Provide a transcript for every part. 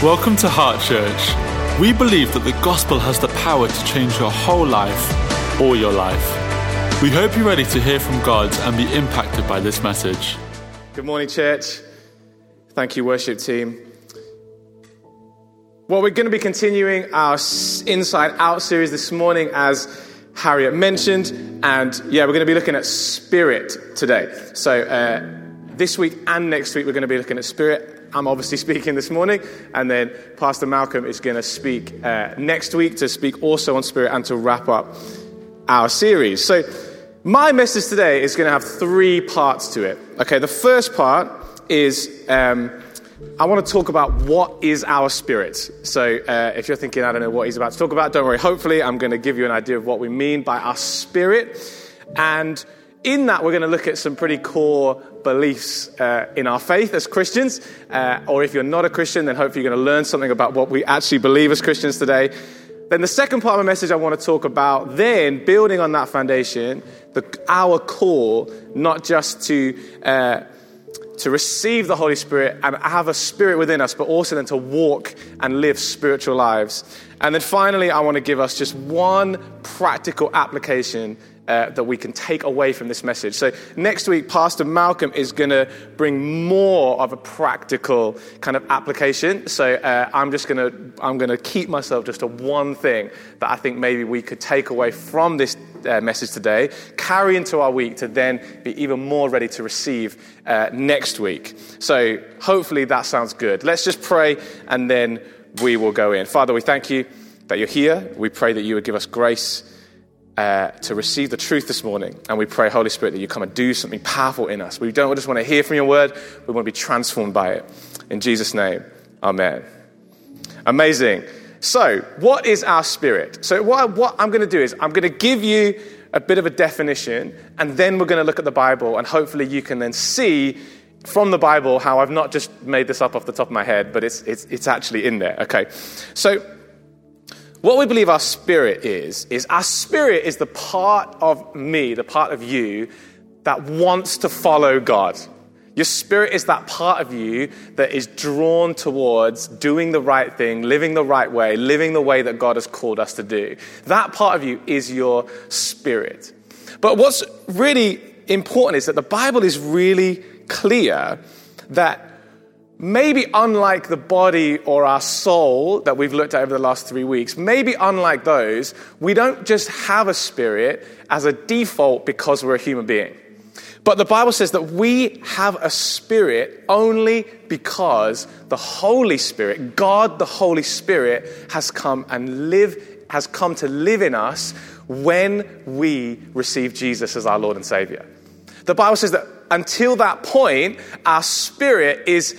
Welcome to Heart Church. We believe that the gospel has the power to change your whole life or your life. We hope you're ready to hear from God and be impacted by this message. Good morning, church. Thank you, worship team. Well, we're going to be continuing our Inside Out series this morning, as Harriet mentioned. And yeah, we're going to be looking at spirit today. So, uh, this week and next week, we're going to be looking at spirit. I'm obviously speaking this morning, and then Pastor Malcolm is going to speak uh, next week to speak also on spirit and to wrap up our series. So, my message today is going to have three parts to it. Okay, the first part is um, I want to talk about what is our spirit. So, uh, if you're thinking, I don't know what he's about to talk about, don't worry. Hopefully, I'm going to give you an idea of what we mean by our spirit. And in that, we're going to look at some pretty core beliefs uh, in our faith as Christians. Uh, or if you're not a Christian, then hopefully you're going to learn something about what we actually believe as Christians today. Then the second part of my message I want to talk about, then building on that foundation, the, our core, not just to, uh, to receive the Holy Spirit and have a spirit within us, but also then to walk and live spiritual lives. And then finally, I want to give us just one practical application uh, that we can take away from this message. So, next week, Pastor Malcolm is going to bring more of a practical kind of application. So, uh, I'm just going to I'm going to keep myself just to one thing that I think maybe we could take away from this uh, message today, carry into our week to then be even more ready to receive uh, next week. So, hopefully, that sounds good. Let's just pray and then we will go in. Father, we thank you that you're here. We pray that you would give us grace uh, to receive the truth this morning. And we pray, Holy Spirit, that you come and do something powerful in us. We don't just want to hear from your word, we want to be transformed by it. In Jesus' name, amen. Amazing. So, what is our spirit? So, what, what I'm going to do is I'm going to give you a bit of a definition, and then we're going to look at the Bible, and hopefully you can then see from the Bible how I've not just made this up off the top of my head, but it's, it's, it's actually in there. Okay. So, what we believe our spirit is, is our spirit is the part of me, the part of you that wants to follow God. Your spirit is that part of you that is drawn towards doing the right thing, living the right way, living the way that God has called us to do. That part of you is your spirit. But what's really important is that the Bible is really clear that maybe unlike the body or our soul that we've looked at over the last three weeks, maybe unlike those, we don't just have a spirit as a default because we're a human being. But the Bible says that we have a spirit only because the Holy Spirit, God the Holy Spirit, has come and live, has come to live in us when we receive Jesus as our Lord and Savior. The Bible says that until that point, our spirit is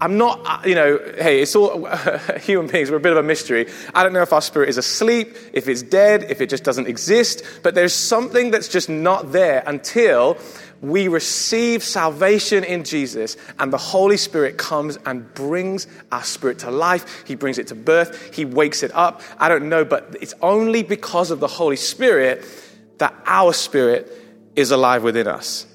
I'm not, uh, you know, hey, it's all human beings, we're a bit of a mystery. I don't know if our spirit is asleep, if it's dead, if it just doesn't exist, but there's something that's just not there until we receive salvation in Jesus and the Holy Spirit comes and brings our spirit to life. He brings it to birth, He wakes it up. I don't know, but it's only because of the Holy Spirit that our spirit is alive within us.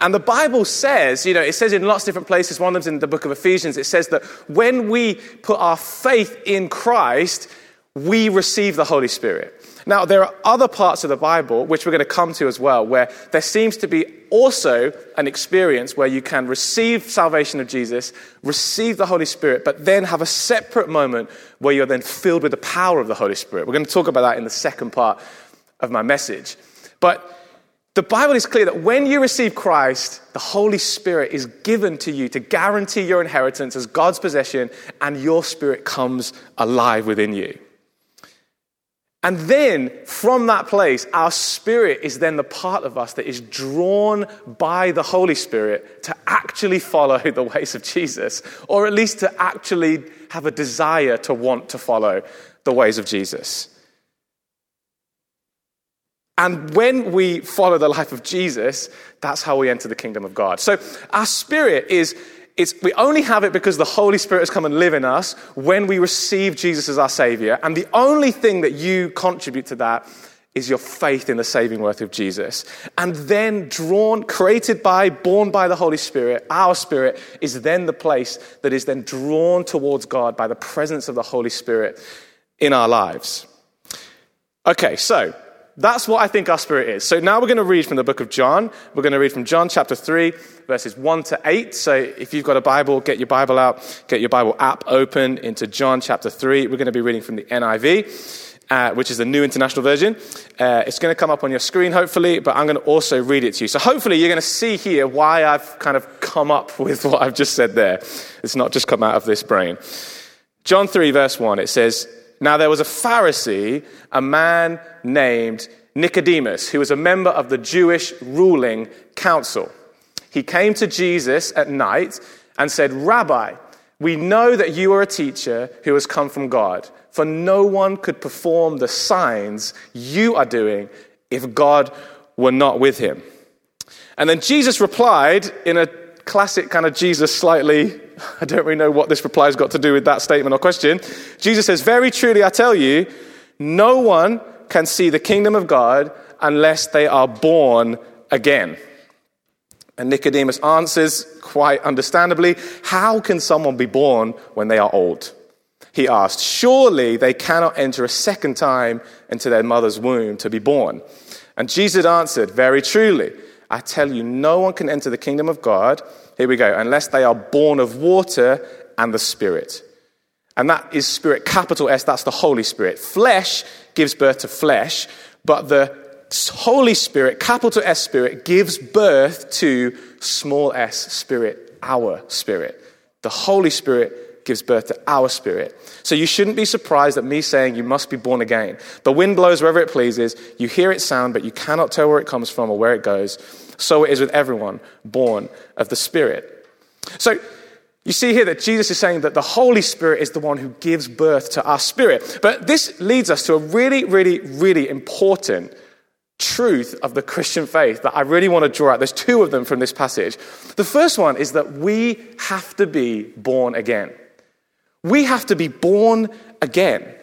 And the Bible says, you know, it says in lots of different places, one of them's in the book of Ephesians, it says that when we put our faith in Christ, we receive the Holy Spirit. Now, there are other parts of the Bible, which we're going to come to as well, where there seems to be also an experience where you can receive salvation of Jesus, receive the Holy Spirit, but then have a separate moment where you're then filled with the power of the Holy Spirit. We're going to talk about that in the second part of my message. But the Bible is clear that when you receive Christ, the Holy Spirit is given to you to guarantee your inheritance as God's possession, and your spirit comes alive within you. And then from that place, our spirit is then the part of us that is drawn by the Holy Spirit to actually follow the ways of Jesus, or at least to actually have a desire to want to follow the ways of Jesus. And when we follow the life of Jesus, that's how we enter the kingdom of God. So our spirit is, it's, we only have it because the Holy Spirit has come and live in us when we receive Jesus as our Savior. And the only thing that you contribute to that is your faith in the saving worth of Jesus. And then drawn, created by, born by the Holy Spirit, our spirit is then the place that is then drawn towards God by the presence of the Holy Spirit in our lives. Okay, so that's what I think our spirit is. So now we're going to read from the book of John. We're going to read from John chapter 3, verses 1 to 8. So if you've got a Bible, get your Bible out, get your Bible app open into John chapter 3. We're going to be reading from the NIV. Uh, which is the New International Version. Uh, it's going to come up on your screen, hopefully, but I'm going to also read it to you. So, hopefully, you're going to see here why I've kind of come up with what I've just said there. It's not just come out of this brain. John 3, verse 1, it says, Now there was a Pharisee, a man named Nicodemus, who was a member of the Jewish ruling council. He came to Jesus at night and said, Rabbi, we know that you are a teacher who has come from God for no one could perform the signs you are doing if God were not with him. And then Jesus replied in a classic kind of Jesus slightly, I don't really know what this reply has got to do with that statement or question. Jesus says, Very truly, I tell you, no one can see the kingdom of God unless they are born again. And Nicodemus answers quite understandably, How can someone be born when they are old? he asked, Surely they cannot enter a second time into their mother's womb to be born. And Jesus answered, Very truly, I tell you, no one can enter the kingdom of God, here we go, unless they are born of water and the Spirit. And that is Spirit, capital S, that's the Holy Spirit. Flesh gives birth to flesh, but the Holy Spirit, capital S Spirit, gives birth to small s Spirit, our Spirit. The Holy Spirit gives birth to our spirit. So you shouldn't be surprised at me saying you must be born again. The wind blows wherever it pleases. You hear its sound, but you cannot tell where it comes from or where it goes. So it is with everyone born of the Spirit. So you see here that Jesus is saying that the Holy Spirit is the one who gives birth to our spirit. But this leads us to a really, really, really important truth of the Christian faith that I really want to draw out. There's two of them from this passage. The first one is that we have to be born again. We have to be born again.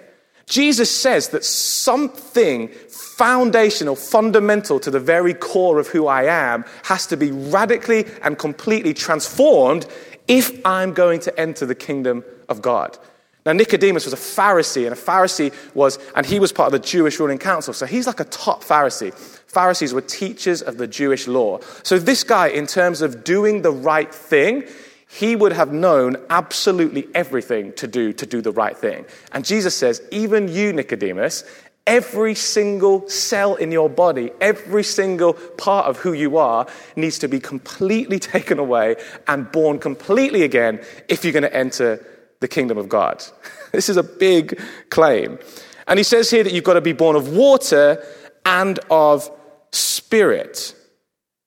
Jesus says that something foundational, fundamental to the very core of who I am has to be radically and completely transformed if I'm going to enter the kingdom of God. Now, Nicodemus was a Pharisee, and a Pharisee was, and he was part of the Jewish ruling council, so he's like a top Pharisee. Pharisees were teachers of the Jewish law. So, this guy, in terms of doing the right thing, he would have known absolutely everything to do to do the right thing. And Jesus says, even you, Nicodemus, every single cell in your body, every single part of who you are needs to be completely taken away and born completely again if you're going to enter the kingdom of God. This is a big claim. And he says here that you've got to be born of water and of spirit.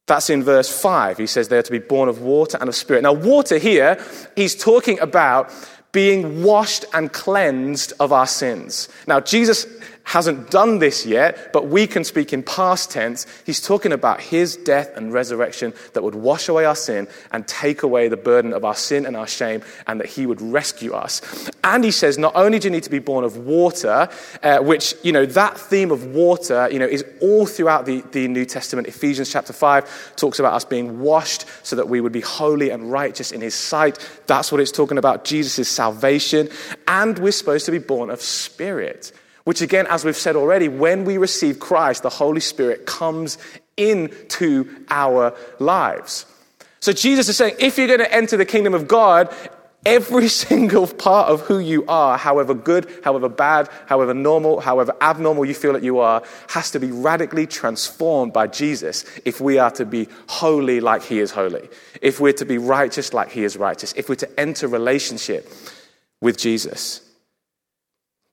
That's in verse 5. He says they're to be born of water and of spirit. Now, water here, he's talking about being washed and cleansed of our sins. Now, Jesus hasn't done this yet, but we can speak in past tense. He's talking about his death and resurrection that would wash away our sin and take away the burden of our sin and our shame, and that he would rescue us. And he says, not only do you need to be born of water, uh, which, you know, that theme of water, you know, is all throughout the, the New Testament. Ephesians chapter 5 talks about us being washed so that we would be holy and righteous in his sight. That's what it's talking about, Jesus' salvation. And we're supposed to be born of spirit. Which, again, as we've said already, when we receive Christ, the Holy Spirit comes into our lives. So Jesus is saying, if you're going to enter the kingdom of God, every single part of who you are, however good, however bad, however normal, however abnormal you feel that you are, has to be radically transformed by Jesus if we are to be holy like he is holy, if we're to be righteous like he is righteous, if we're to enter relationship with Jesus.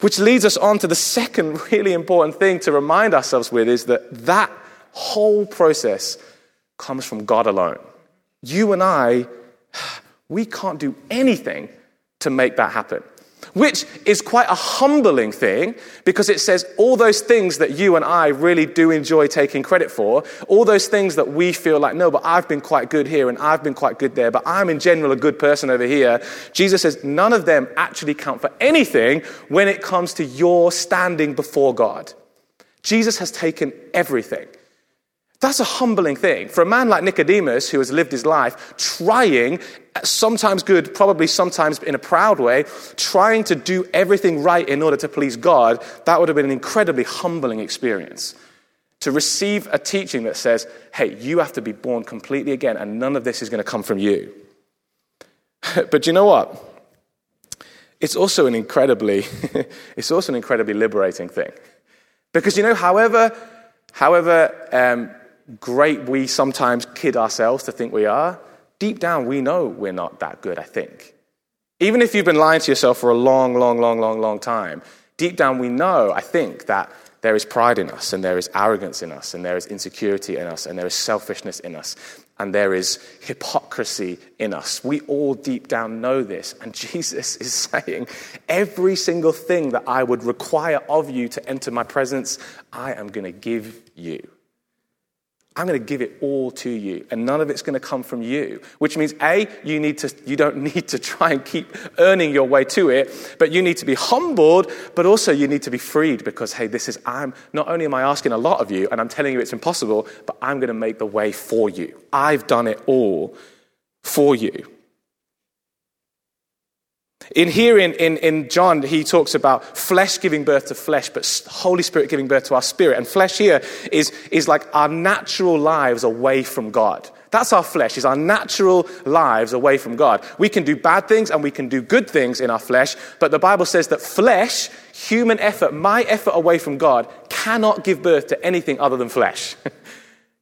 Which leads us on to the second really important thing to remind ourselves with is that that whole process comes from God alone. You and I, we can't do anything to make that happen which is quite a humbling thing because it says all those things that you and I really do enjoy taking credit for, all those things that we feel like, no, but I've been quite good here and I've been quite good there, but I'm in general a good person over here. Jesus says none of them actually count for anything when it comes to your standing before God. Jesus has taken everything. That's a humbling thing. For a man like Nicodemus, who has lived his life trying, sometimes good, probably sometimes in a proud way, trying to do everything right in order to please God, that would have been an incredibly humbling experience. To receive a teaching that says, hey, you have to be born completely again, and none of this is going to come from you. but you know what? It's also an incredibly, it's also an incredibly liberating thing. Because you know, however, however um, great we sometimes kid ourselves to think we are, deep down we know we're not that good, I think. Even if you've been lying to yourself for a long, long, long, long, long time, deep down we know, I think, that there is pride in us, and there is arrogance in us, and there is insecurity in us, and there is selfishness in us, and there is hypocrisy in us. We all deep down know this. And Jesus is saying, every single thing that I would require of you to enter my presence, I am going to give you. I'm going to give it all to you, and none of it's going to come from you. Which means, A, you, need to, you don't need to try and keep earning your way to it, but you need to be humbled, but also you need to be freed because, hey, this is, I'm, not only am I asking a lot of you, and I'm telling you it's impossible, but I'm going to make the way for you. I've done it all for you. In here in, in, in John, he talks about flesh giving birth to flesh, but Holy Spirit giving birth to our spirit. And flesh here is, is like our natural lives away from God. That's our flesh, is our natural lives away from God. We can do bad things and we can do good things in our flesh, but the Bible says that flesh, human effort, my effort away from God, cannot give birth to anything other than flesh.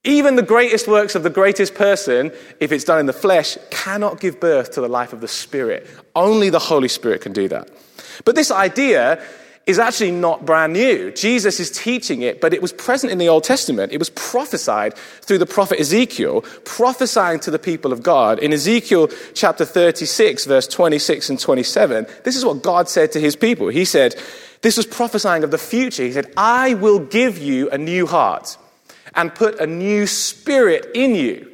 Even the greatest works of the greatest person, if it's done in the flesh, cannot give birth to the life of the Spirit. Only the Holy Spirit can do that. But this idea is actually not brand new. Jesus is teaching it, but it was present in the Old Testament. It was prophesied through the prophet Ezekiel, prophesying to the people of God. In Ezekiel chapter 36, verse 26 and 27, this is what God said to his people. He said, This was prophesying of the future. He said, I will give you a new heart and put a new spirit in you.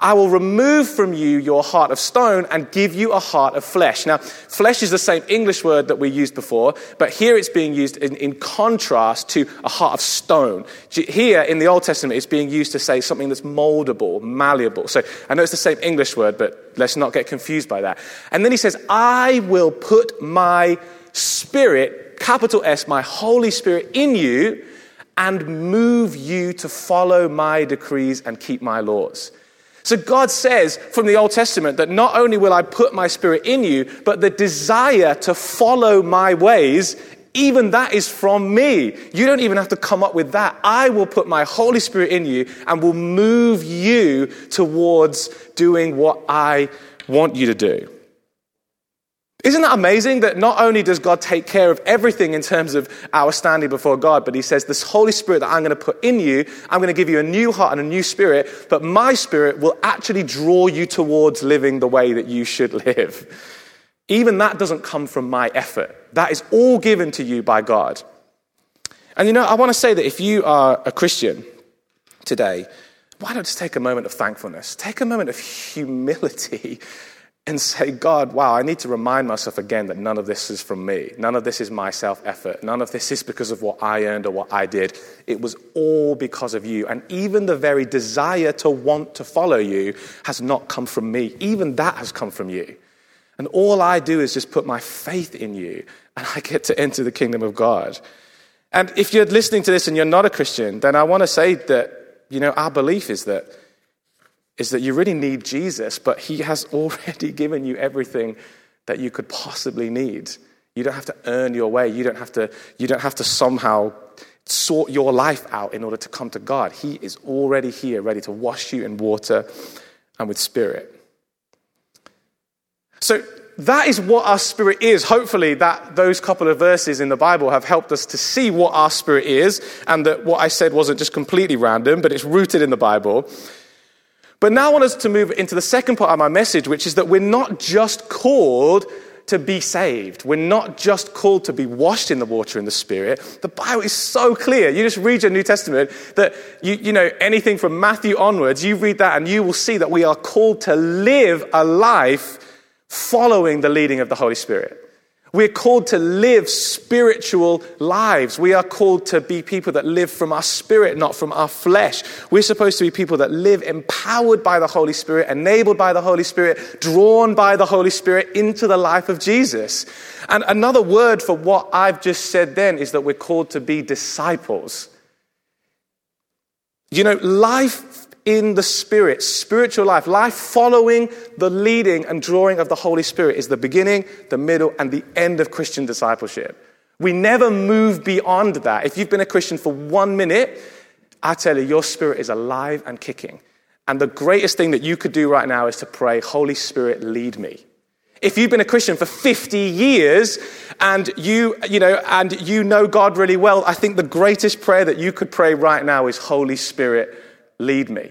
I will remove from you your heart of stone and give you a heart of flesh. Now, flesh is the same English word that we used before, but here it's being used in, in, contrast to a heart of stone. Here in the Old Testament, it's being used to say something that's moldable, malleable. So I know it's the same English word, but let's not get confused by that. And then he says, I will put my spirit, capital S, my Holy Spirit in you and move you to follow my decrees and keep my laws. So God says from the Old Testament that not only will I put my spirit in you, but the desire to follow my ways, even that is from me. You don't even have to come up with that. I will put my Holy Spirit in you and will move you towards doing what I want you to do. Isn't that amazing that not only does God take care of everything in terms of our standing before God, but He says, This Holy Spirit that I'm going to put in you, I'm going to give you a new heart and a new spirit, but my spirit will actually draw you towards living the way that you should live. Even that doesn't come from my effort. That is all given to you by God. And you know, I want to say that if you are a Christian today, why don't just take a moment of thankfulness? Take a moment of humility and say, God, wow, I need to remind myself again that none of this is from me. None of this is my self effort. None of this is because of what I earned or what I did. It was all because of you. And even the very desire to want to follow you has not come from me. Even that has come from you. And all I do is just put my faith in you, and I get to enter the kingdom of God. And if you're listening to this and you're not a Christian, then I want to say that, you know, our belief is that is that you really need Jesus, but He has already given you everything that you could possibly need. You don't have to earn your way. You don't have to, you don't have to somehow sort your life out in order to come to God. He is already here, ready to wash you in water and with spirit. So that is what our spirit is. Hopefully, that those couple of verses in the Bible have helped us to see what our spirit is, and that what I said wasn't just completely random, but it's rooted in the Bible. But now I want us to move into the second part of my message, which is that we're not just called to be saved. We're not just called to be washed in the water in the Spirit. The Bible is so clear. You just read your New Testament that, you, you know, anything from Matthew onwards, you read that and you will see that we are called to live a life following the leading of the Holy Spirit. We're called to live spiritual lives. We are called to be people that live from our spirit, not from our flesh. We're supposed to be people that live empowered by the Holy Spirit, enabled by the Holy Spirit, drawn by the Holy Spirit into the life of Jesus. And another word for what I've just said then is that we're called to be disciples. You know, life in the Spirit, spiritual life, life following the leading and drawing of the Holy Spirit is the beginning, the middle, and the end of Christian discipleship. We never move beyond that. If you've been a Christian for one minute, I tell you, your spirit is alive and kicking. And the greatest thing that you could do right now is to pray, Holy Spirit, lead me. If you've been a Christian for 50 years and you, you know, and you know God really well, I think the greatest prayer that you could pray right now is, Holy Spirit, lead me.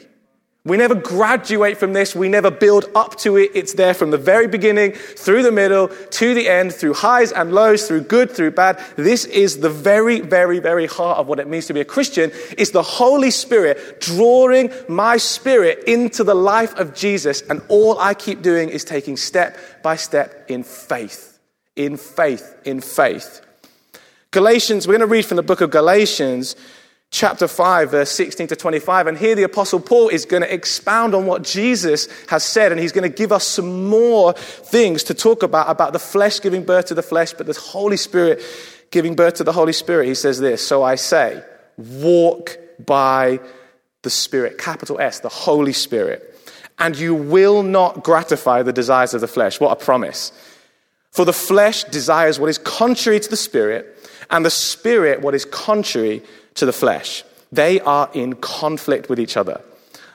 We never graduate from this. We never build up to it. It's there from the very beginning, through the middle, to the end, through highs and lows, through good, through bad. This is the very, very, very heart of what it means to be a Christian. Is the Holy Spirit drawing my spirit into the life of Jesus. And all I keep doing is taking step by step in faith, in faith, in faith. Galatians, we're going to read from the book of Galatians chapter 5, verse 16 to 25. And here the Apostle Paul is going to expound on what Jesus has said, and he's going to give us some more things to talk about about the flesh giving birth to the flesh, but the Holy Spirit giving birth to the Holy Spirit. He says this So I say, walk by the Spirit, capital S, the Holy Spirit, and you will not gratify the desires of the flesh. What a promise. For the flesh desires what is contrary to the Spirit, and the Spirit what is contrary to the flesh. They are in conflict with each other,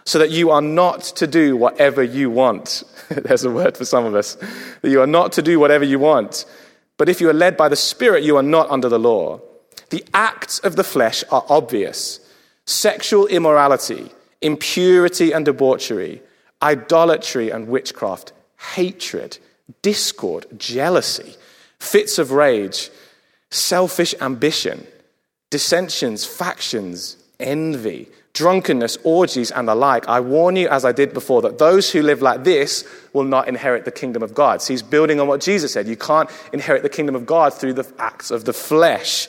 so that you are not to do whatever you want. There's a word for some of us. That you are not to do whatever you want. But if you are led by the Spirit, you are not under the law. The acts of the flesh are obvious sexual immorality, impurity and debauchery, idolatry and witchcraft, hatred, discord, jealousy, fits of rage, selfish ambition dissensions, factions, envy, drunkenness, orgies, and the like. I warn you, as I did before, that those who live like this will not inherit the kingdom of God. So he's building on what Jesus said. You can't inherit the kingdom of God through the acts of the flesh.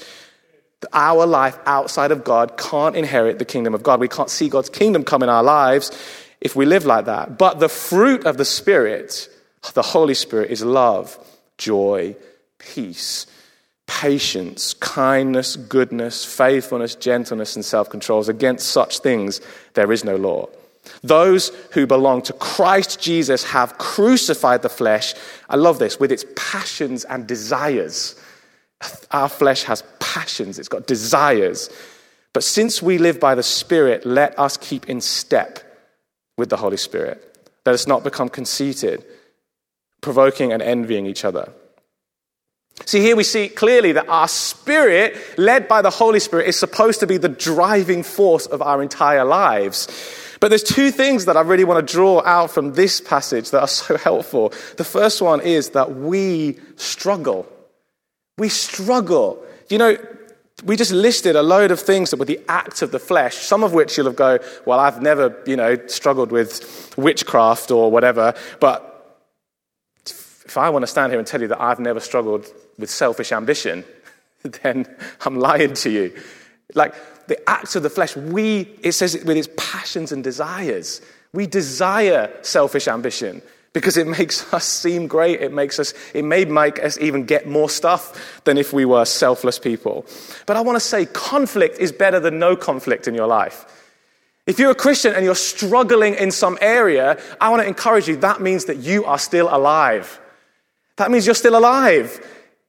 Our life outside of God can't inherit the kingdom of God. We can't see God's kingdom come in our lives if we live like that. But the fruit of the Spirit, the Holy Spirit, is love, joy, peace patience, kindness, goodness, faithfulness, gentleness, and self control. Against such things there is no law. Those who belong to Christ Jesus have crucified the flesh, I love this, with its passions and desires. Our flesh has passions, it's got desires. But since we live by the Spirit, let us keep in step with the Holy Spirit. Let us not become conceited, provoking and envying each other. See, here we see clearly that our spirit, led by the Holy Spirit, is supposed to be the driving force of our entire lives. But there's two things that I really want to draw out from this passage that are so helpful. The first one is that we struggle. We struggle. You know, we just listed a load of things that were the acts of the flesh, some of which you'll have go, well, I've never, you know, struggled with witchcraft or whatever, but if I want to stand here and tell you that I've never struggled with selfish ambition, then I'm lying to you. Like the acts of the flesh, we, it says it with its passions and desires. We desire selfish ambition because it makes us seem great. It makes us, it may make us even get more stuff than if we were selfless people. But I want to say conflict is better than no conflict in your life. If you're a Christian and you're struggling in some area, I want to encourage you that means that you are still alive. That means you're still alive.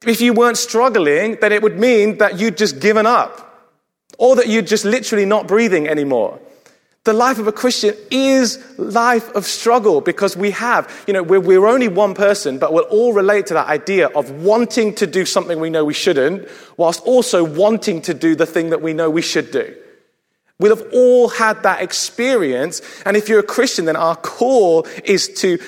If you weren't struggling, then it would mean that you'd just given up or that you'd just literally not breathing anymore. The life of a Christian is life of struggle because we have, you know, we're, we're only one person, but we'll all relate to that idea of wanting to do something we know we shouldn't, whilst also wanting to do the thing that we know we should do. We'll have all had that experience. And if you're a Christian, then our call is to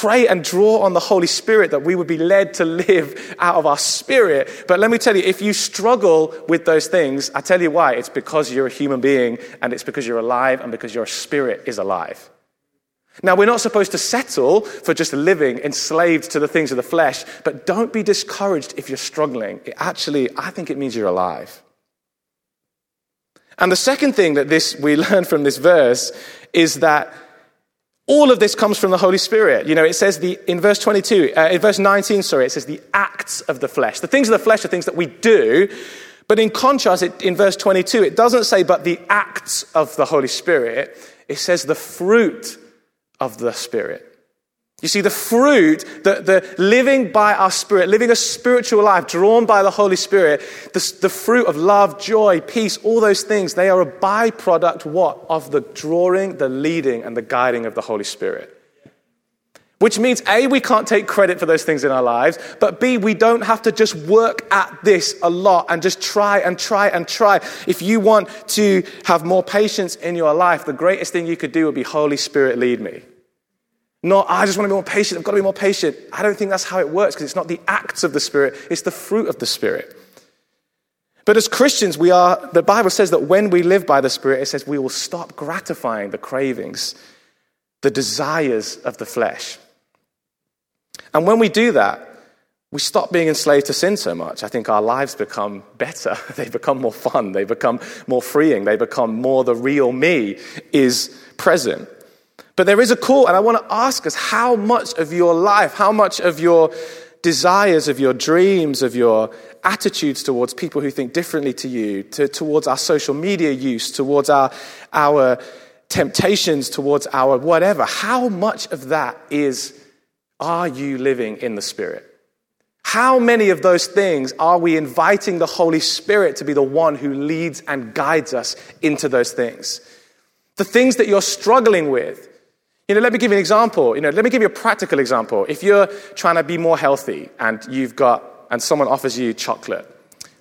pray and draw on the Holy Spirit that we would be led to live out of our spirit. But let me tell you, if you struggle with those things, I tell you why. It's because you're a human being and it's because you're alive and because your spirit is alive. Now, we're not supposed to settle for just living enslaved to the things of the flesh, but don't be discouraged if you're struggling. It actually, I think it means you're alive. And the second thing that this, we learn from this verse is that all of this comes from the Holy Spirit. You know, it says the, in verse 22, uh, in verse 19, sorry, it says the acts of the flesh. The things of the flesh are things that we do, but in contrast, it, in verse 22, it doesn't say, but the acts of the Holy Spirit. It says the fruit of the Spirit. You see, the fruit, the, the living by our Spirit, living a spiritual life drawn by the Holy Spirit, the, the fruit of love, joy, peace, all those things, they are a byproduct, what? Of the drawing, the leading, and the guiding of the Holy Spirit. Which means A, we can't take credit for those things in our lives, but B, we don't have to just work at this a lot and just try and try and try. If you want to have more patience in your life, the greatest thing you could do would be Holy Spirit, lead me. Not, I just want to be more patient, I've got to be more patient. I don't think that's how it works because it's not the acts of the Spirit, it's the fruit of the Spirit. But as Christians, we are, the Bible says that when we live by the Spirit, it says we will stop gratifying the cravings, the desires of the flesh. And when we do that, we stop being enslaved to sin so much. I think our lives become better. They become more fun. They become more freeing. They become more the real me is present. But there is a call, and I want to ask us how much of your life, how much of your desires, of your dreams, of your attitudes towards people who think differently to you, to, towards our social media use, towards our, our temptations, towards our whatever, how much of that is, are you living in the Spirit? How many of those things are we inviting the Holy Spirit to be the one who leads and guides us into those things? The things that you're struggling with, you know, let me give you an example. You know, let me give you a practical example. If you're trying to be more healthy and you've got, and someone offers you chocolate,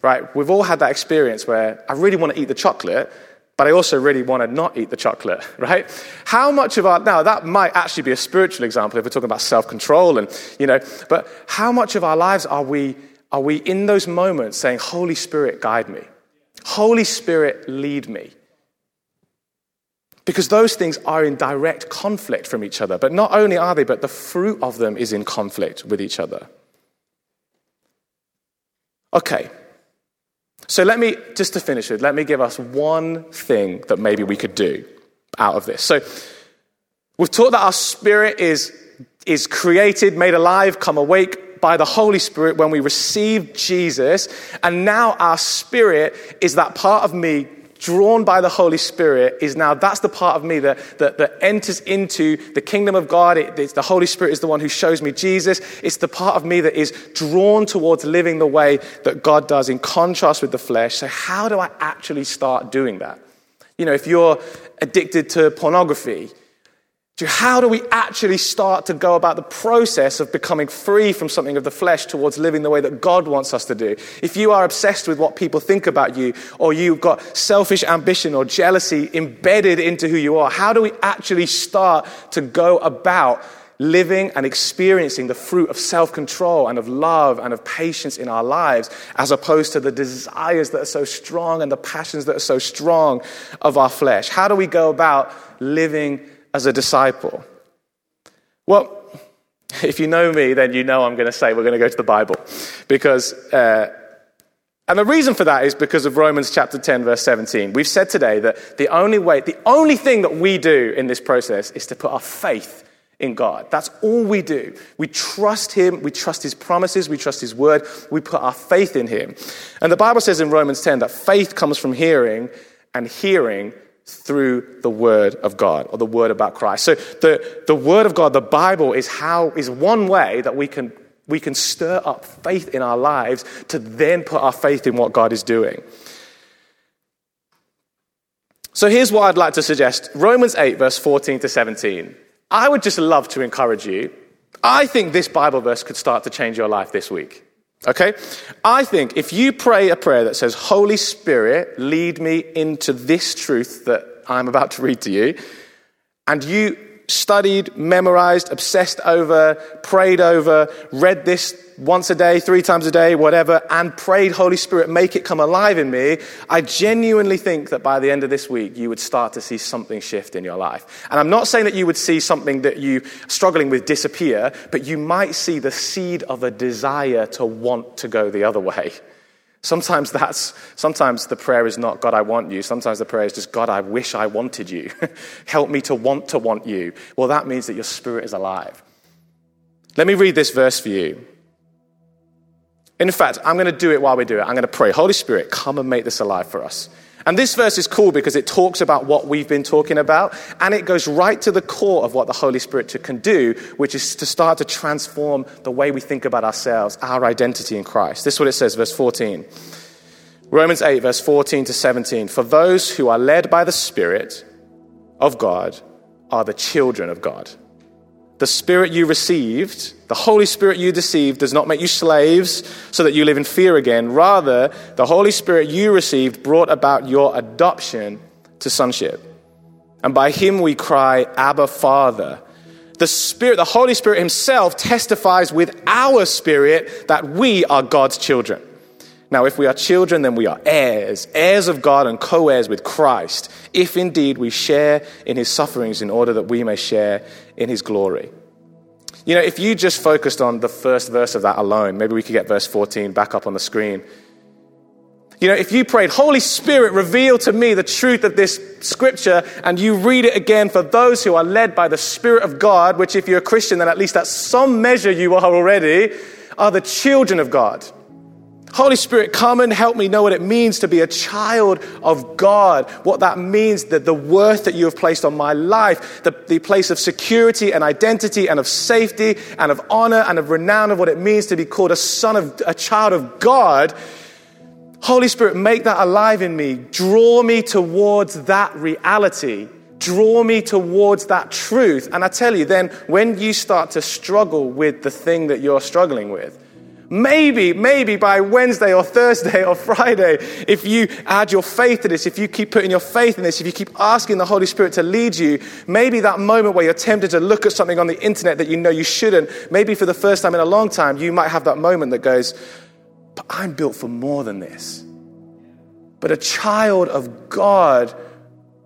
right? We've all had that experience where I really want to eat the chocolate, but I also really want to not eat the chocolate, right? How much of our, now that might actually be a spiritual example if we're talking about self control and, you know, but how much of our lives are we, are we in those moments saying, Holy Spirit, guide me? Holy Spirit, lead me? Because those things are in direct conflict from each other. But not only are they, but the fruit of them is in conflict with each other. Okay. So let me, just to finish with, let me give us one thing that maybe we could do out of this. So we've taught that our spirit is, is created, made alive, come awake by the Holy Spirit when we receive Jesus. And now our spirit is that part of me drawn by the Holy Spirit is now that's the part of me that, that, that enters into the kingdom of God. It, the Holy Spirit is the one who shows me Jesus. It's the part of me that is drawn towards living the way that God does in contrast with the flesh. So, how do I actually start doing that? You know, if you're addicted to pornography, how do we actually start to go about the process of becoming free from something of the flesh towards living the way that God wants us to do? If you are obsessed with what people think about you, or you've got selfish ambition or jealousy embedded into who you are, how do we actually start to go about living and experiencing the fruit of self control and of love and of patience in our lives, as opposed to the desires that are so strong and the passions that are so strong of our flesh? How do we go about living? As a disciple? Well, if you know me, then you know I'm going to say we're going to go to the Bible. Because, uh, and the reason for that is because of Romans chapter 10, verse 17. We've said today that the only way, the only thing that we do in this process is to put our faith in God. That's all we do. We trust Him, we trust His promises, we trust His word, we put our faith in Him. And the Bible says in Romans 10 that faith comes from hearing, and hearing through the word of God or the word about Christ. So the, the word of God, the Bible, is how is one way that we can we can stir up faith in our lives to then put our faith in what God is doing. So here's what I'd like to suggest Romans 8, verse 14 to 17. I would just love to encourage you. I think this Bible verse could start to change your life this week. Okay? I think if you pray a prayer that says, Holy Spirit, lead me into this truth that I'm about to read to you, and you studied, memorized, obsessed over, prayed over, read this once a day, three times a day, whatever, and prayed, Holy Spirit, make it come alive in me, I genuinely think that by the end of this week, you would start to see something shift in your life. And I'm not saying that you would see something that you struggling with disappear, but you might see the seed of a desire to want to go the other way. Sometimes that's, sometimes the prayer is not, God, I want you. Sometimes the prayer is just, God, I wish I wanted you. Help me to want to want you. Well, that means that your spirit is alive. Let me read this verse for you. In fact, I'm going to do it while we do it. I'm going to pray, Holy Spirit, come and make this alive for us. And this verse is cool because it talks about what we've been talking about, and it goes right to the core of what the Holy Spirit can do, which is to start to transform the way we think about ourselves, our identity in Christ. This is what it says, verse 14. Romans 8, verse 14 to 17. For those who are led by the Spirit of God are the children of God. The Spirit you received, the Holy Spirit you received, does not make you slaves so that you live in fear again. Rather, the Holy Spirit you received brought about your adoption to sonship. And by him we cry, Abba, Father. The Spirit, the Holy Spirit Himself testifies with our spirit that we are God's children. Now, if we are children, then we are heirs, heirs of God and co heirs with Christ, if indeed we share in his sufferings in order that we may share in his glory. You know, if you just focused on the first verse of that alone, maybe we could get verse 14 back up on the screen. You know, if you prayed, Holy Spirit, reveal to me the truth of this scripture, and you read it again for those who are led by the Spirit of God, which if you're a Christian, then at least at some measure you are already, are the children of God. Holy Spirit, come and help me know what it means to be a child of God, what that means, that the worth that you have placed on my life, the, the place of security and identity and of safety and of honor and of renown of what it means to be called a son of, a child of God. Holy Spirit, make that alive in me. Draw me towards that reality. Draw me towards that truth. And I tell you, then when you start to struggle with the thing that you're struggling with, Maybe, maybe by Wednesday or Thursday or Friday, if you add your faith to this, if you keep putting your faith in this, if you keep asking the Holy Spirit to lead you, maybe that moment where you're tempted to look at something on the internet that you know you shouldn't, maybe for the first time in a long time, you might have that moment that goes, But I'm built for more than this. But a child of God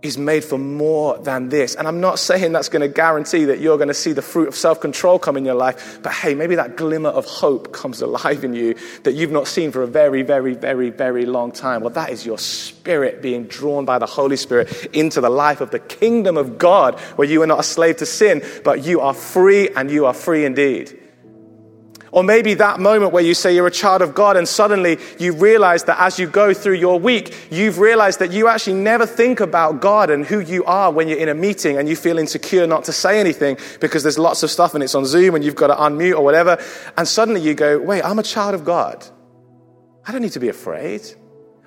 is made for more than this. And I'm not saying that's going to guarantee that you're going to see the fruit of self control come in your life, but hey, maybe that glimmer of hope comes alive in you that you've not seen for a very, very, very, very long time. Well, that is your spirit being drawn by the Holy Spirit into the life of the kingdom of God, where you are not a slave to sin, but you are free and you are free indeed. Or maybe that moment where you say you're a child of God and suddenly you realize that as you go through your week, you've realized that you actually never think about God and who you are when you're in a meeting and you feel insecure not to say anything because there's lots of stuff and it's on Zoom and you've got to unmute or whatever. And suddenly you go, wait, I'm a child of God. I don't need to be afraid.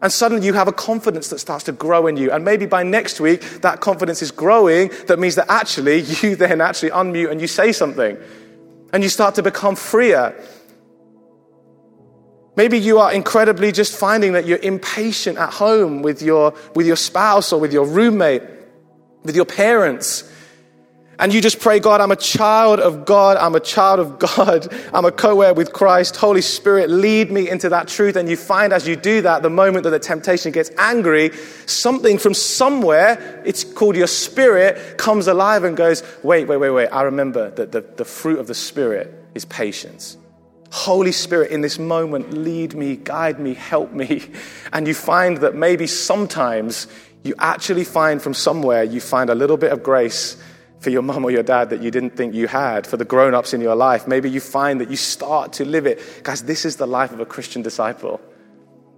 And suddenly you have a confidence that starts to grow in you. And maybe by next week, that confidence is growing. That means that actually you then actually unmute and you say something and you start to become freer. Maybe you are incredibly just finding that you're impatient at home with your, with your spouse or with your roommate, with your parents. And you just pray, God, I'm a child of God. I'm a child of God. I'm a co heir with Christ. Holy Spirit, lead me into that truth. And you find as you do that, the moment that the temptation gets angry, something from somewhere, it's called your spirit, comes alive and goes, wait, wait, wait, wait. I remember that the, the fruit of the Spirit is patience. Holy Spirit, in this moment, lead me, guide me, help me. And you find that maybe sometimes you actually find from somewhere, you find a little bit of grace for your mum or your dad that you didn't think you had, for the grown ups in your life. Maybe you find that you start to live it. Guys, this is the life of a Christian disciple.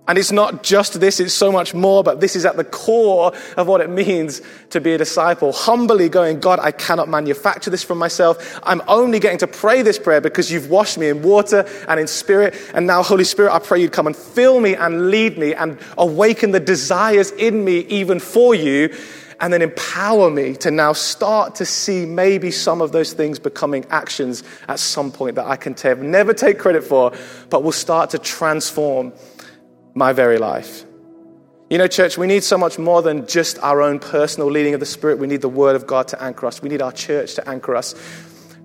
And it's not just this, it's so much more, but this is at the core of what it means to be a disciple. Humbly going, God, I cannot manufacture this from myself. I'm only getting to pray this prayer because you've washed me in water and in spirit. And now, Holy Spirit, I pray you'd come and fill me and lead me and awaken the desires in me even for you and then empower me to now start to see maybe some of those things becoming actions at some point that I can never take credit for, but will start to transform my very life. You know, church, we need so much more than just our own personal leading of the Spirit. We need the Word of God to anchor us. We need our church to anchor us.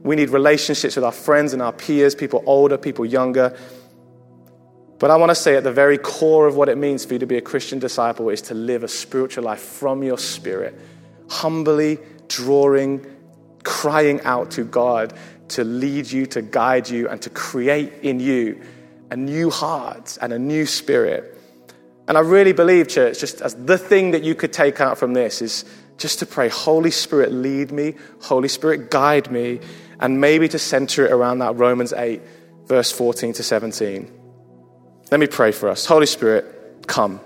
We need relationships with our friends and our peers, people older, people younger. But I want to say at the very core of what it means for you to be a Christian disciple is to live a spiritual life from your spirit, humbly drawing, crying out to God to lead you, to guide you, and to create in you a new heart and a new spirit. And I really believe, church, just as the thing that you could take out from this is just to pray, Holy Spirit, lead me, Holy Spirit, guide me, and maybe to center it around that Romans 8, verse 14 to 17. Let me pray for us. Holy Spirit, come.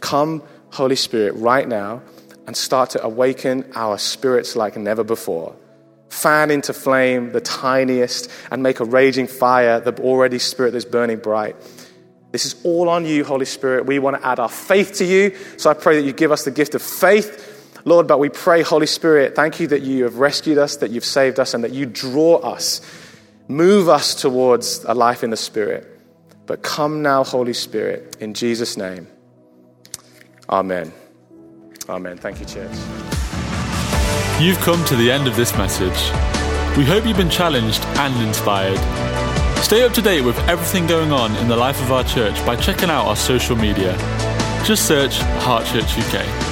Come, Holy Spirit, right now, and start to awaken our spirits like never before. Fan into flame the tiniest and make a raging fire the already spirit that's burning bright. This is all on you, Holy Spirit. We want to add our faith to you. So I pray that you give us the gift of faith. Lord, but we pray, Holy Spirit, thank you that you have rescued us, that you've saved us, and that you draw us, move us towards a life in the Spirit. But come now, Holy Spirit, in Jesus' name. Amen. Amen. Thank you, church. You've come to the end of this message. We hope you've been challenged and inspired. Stay up to date with everything going on in the life of our church by checking out our social media. Just search Heart Church UK.